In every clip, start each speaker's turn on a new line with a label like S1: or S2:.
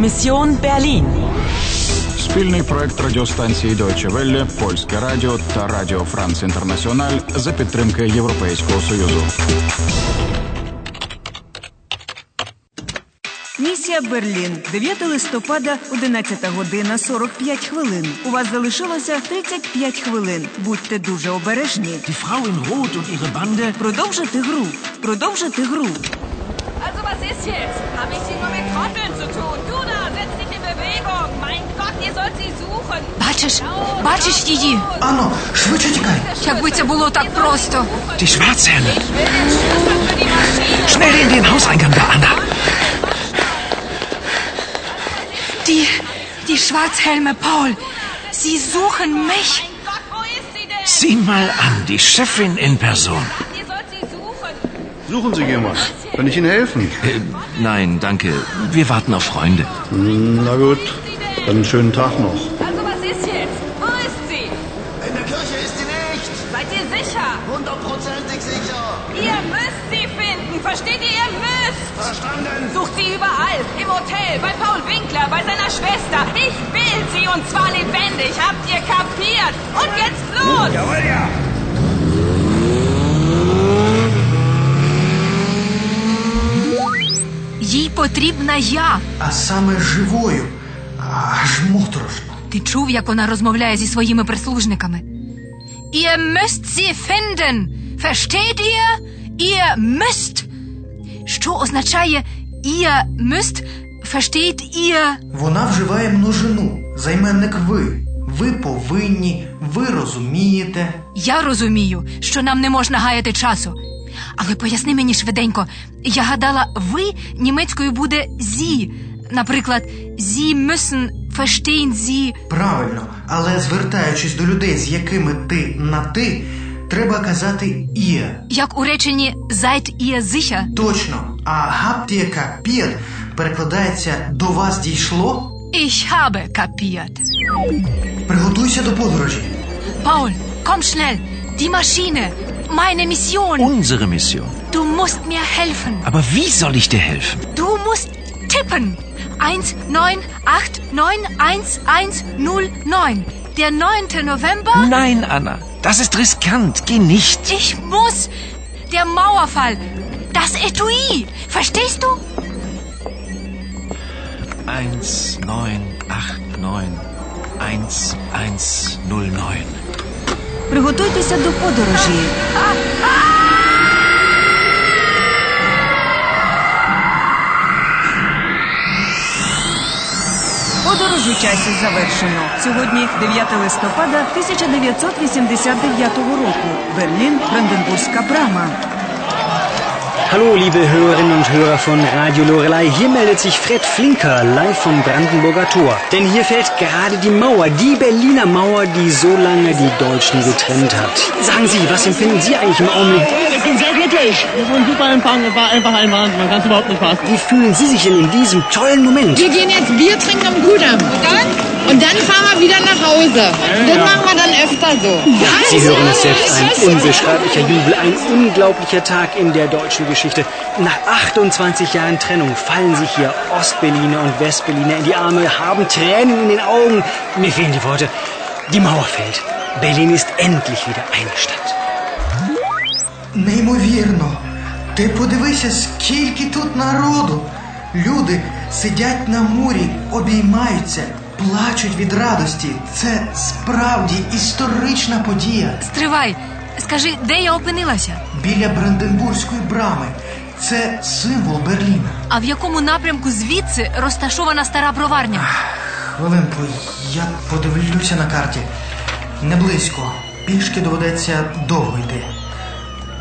S1: Mission Berlin.
S2: Спільний проект радіостанції Deutsche Welle, Польське Радіо та Радіо Франц Інтернаціональ за підтримки Європейського Союзу.
S3: Місія Берлін. 9 листопада, 11 година 45 хвилин. У вас залишилося 35 хвилин. Будьте дуже обережні.
S4: Die Frau in Rot und ihre Bande.
S3: Продовжити гру. Продовжити гру.
S5: Also was ist jetzt? Habe ich Sie nur mit Trotteln zu tun? Du da, setz dich in Bewegung. Mein Gott, ihr sollt sie suchen.
S6: Бачиш, бачиш її?
S7: Ану, швидше тікай.
S6: Якби це було так просто.
S4: Die Schwarzhelme.
S5: Ich will den Schlüssel für die Maschine.
S4: Schnell in den Hauseingang da, Anna.
S6: Die, die Schwarzhelme, Paul. Sie suchen mich.
S5: Mein Gott, wo ist sie denn?
S4: Sieh mal an, die Chefin in Person.
S5: Suchen
S8: Sie jemand? Kann ich Ihnen helfen?
S4: Äh, nein, danke. Wir warten auf Freunde.
S8: Na gut, dann einen schönen Tag noch.
S5: Also was ist jetzt? Wo ist sie?
S7: In der Kirche ist sie nicht.
S5: Seid ihr sicher?
S7: Hundertprozentig sicher.
S5: Ihr müsst sie finden. Versteht ihr? Ihr müsst.
S7: Verstanden.
S5: Sucht sie überall. Im Hotel, bei Paul Winkler, bei seiner Schwester. Ich will sie und zwar lebendig. Habt ihr kapiert? Und jetzt los!
S7: Jawohl, ja.
S6: Потрібна я.
S7: А саме живою. Аж моторошно.
S6: Ти чув, як вона розмовляє зі своїми прислужниками? Ihr müsst sie finden. Versteht ihr? Ihr müsst. Що означає ihr müsst? Versteht ihr?
S7: Вона вживає множину. Займенник ви. Ви повинні, ви розумієте.
S6: Я розумію, що нам не можна гаяти часу. Але поясни мені швиденько. Я гадала, ви німецькою буде зі. Наприклад, Sie müssen, verstehen Sie.
S7: Правильно, але звертаючись до людей, з якими ти на ти, треба казати «ihr».
S6: Як у реченні Seid ihr sicher?
S7: Точно. А «habt ihr kapiert» перекладається «до вас дійшло».
S6: Ich habe kapiert.
S7: Приготуйся до подорожі.
S6: Paul, komm schnell. Die Maschine. Meine Mission.
S4: Unsere Mission.
S6: Du musst mir helfen.
S4: Aber wie soll ich dir helfen?
S6: Du musst tippen. 1989911109. Der 9. November?
S4: Nein, Anna. Das ist riskant. Geh nicht.
S6: Ich muss. Der Mauerfall. Das Etui. Verstehst du?
S4: 1989 1109.
S3: Приготуйтеся до подорожі. Подорож у часі завершено. Сьогодні 9 листопада 1989 року. Берлін, Бранденбурзька брама.
S9: Hallo, liebe Hörerinnen und Hörer von Radio Lorelei. Hier meldet sich Fred Flinker live vom Brandenburger Tor. Denn hier fällt gerade die Mauer, die Berliner Mauer, die so lange die Deutschen getrennt hat. Sagen Sie, was empfinden Sie eigentlich im Augenblick?
S10: Ich bin sehr glücklich. Das war ein super Empfang. Es war einfach ein Wahnsinn. Man kann es überhaupt nicht fassen.
S9: Wie fühlen Sie sich denn in diesem tollen Moment?
S11: Wir gehen jetzt Bier trinken am Kudamm. Und dann? Und dann fahren wir wieder nach Hause. Das machen wir dann öfter so.
S9: Sie hören es selbst, ein unbeschreiblicher Jubel, ein unglaublicher Tag in der deutschen Geschichte. Nach 28 Jahren Trennung fallen sich hier Ostberliner und Westberliner in die Arme, haben Tränen in den Augen. Mir fehlen die Worte. Die Mauer fällt. Berlin ist endlich wieder eine Stadt.
S7: Неймовірно. Ти подивися, скільки тут народу. Люди сидять на мурі, обіймаються, Плачуть від радості. Це справді історична подія.
S6: Стривай. Скажи, де я опинилася?
S7: Біля Бранденбурзької брами. Це символ Берліна.
S6: А в якому напрямку звідси розташована стара броварня?
S7: Хвилинку, я подивлюся на карті. Не близько. Пішки доведеться довго йти.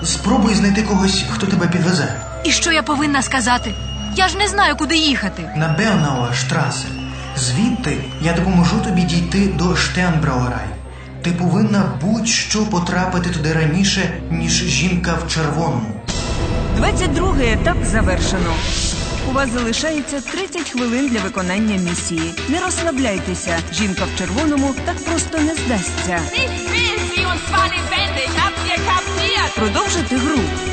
S7: Спробуй знайти когось, хто тебе підвезе.
S6: І що я повинна сказати? Я ж не знаю, куди їхати.
S7: На Беонауа штрасе. Звідти я допоможу тобі дійти до Штенбрауерай. Ти повинна будь-що потрапити туди раніше, ніж жінка в червоному.
S3: 22 етап завершено. У вас залишається 30 хвилин для виконання місії. Не розслабляйтеся. Жінка в червоному так просто не здасться.
S5: Ich will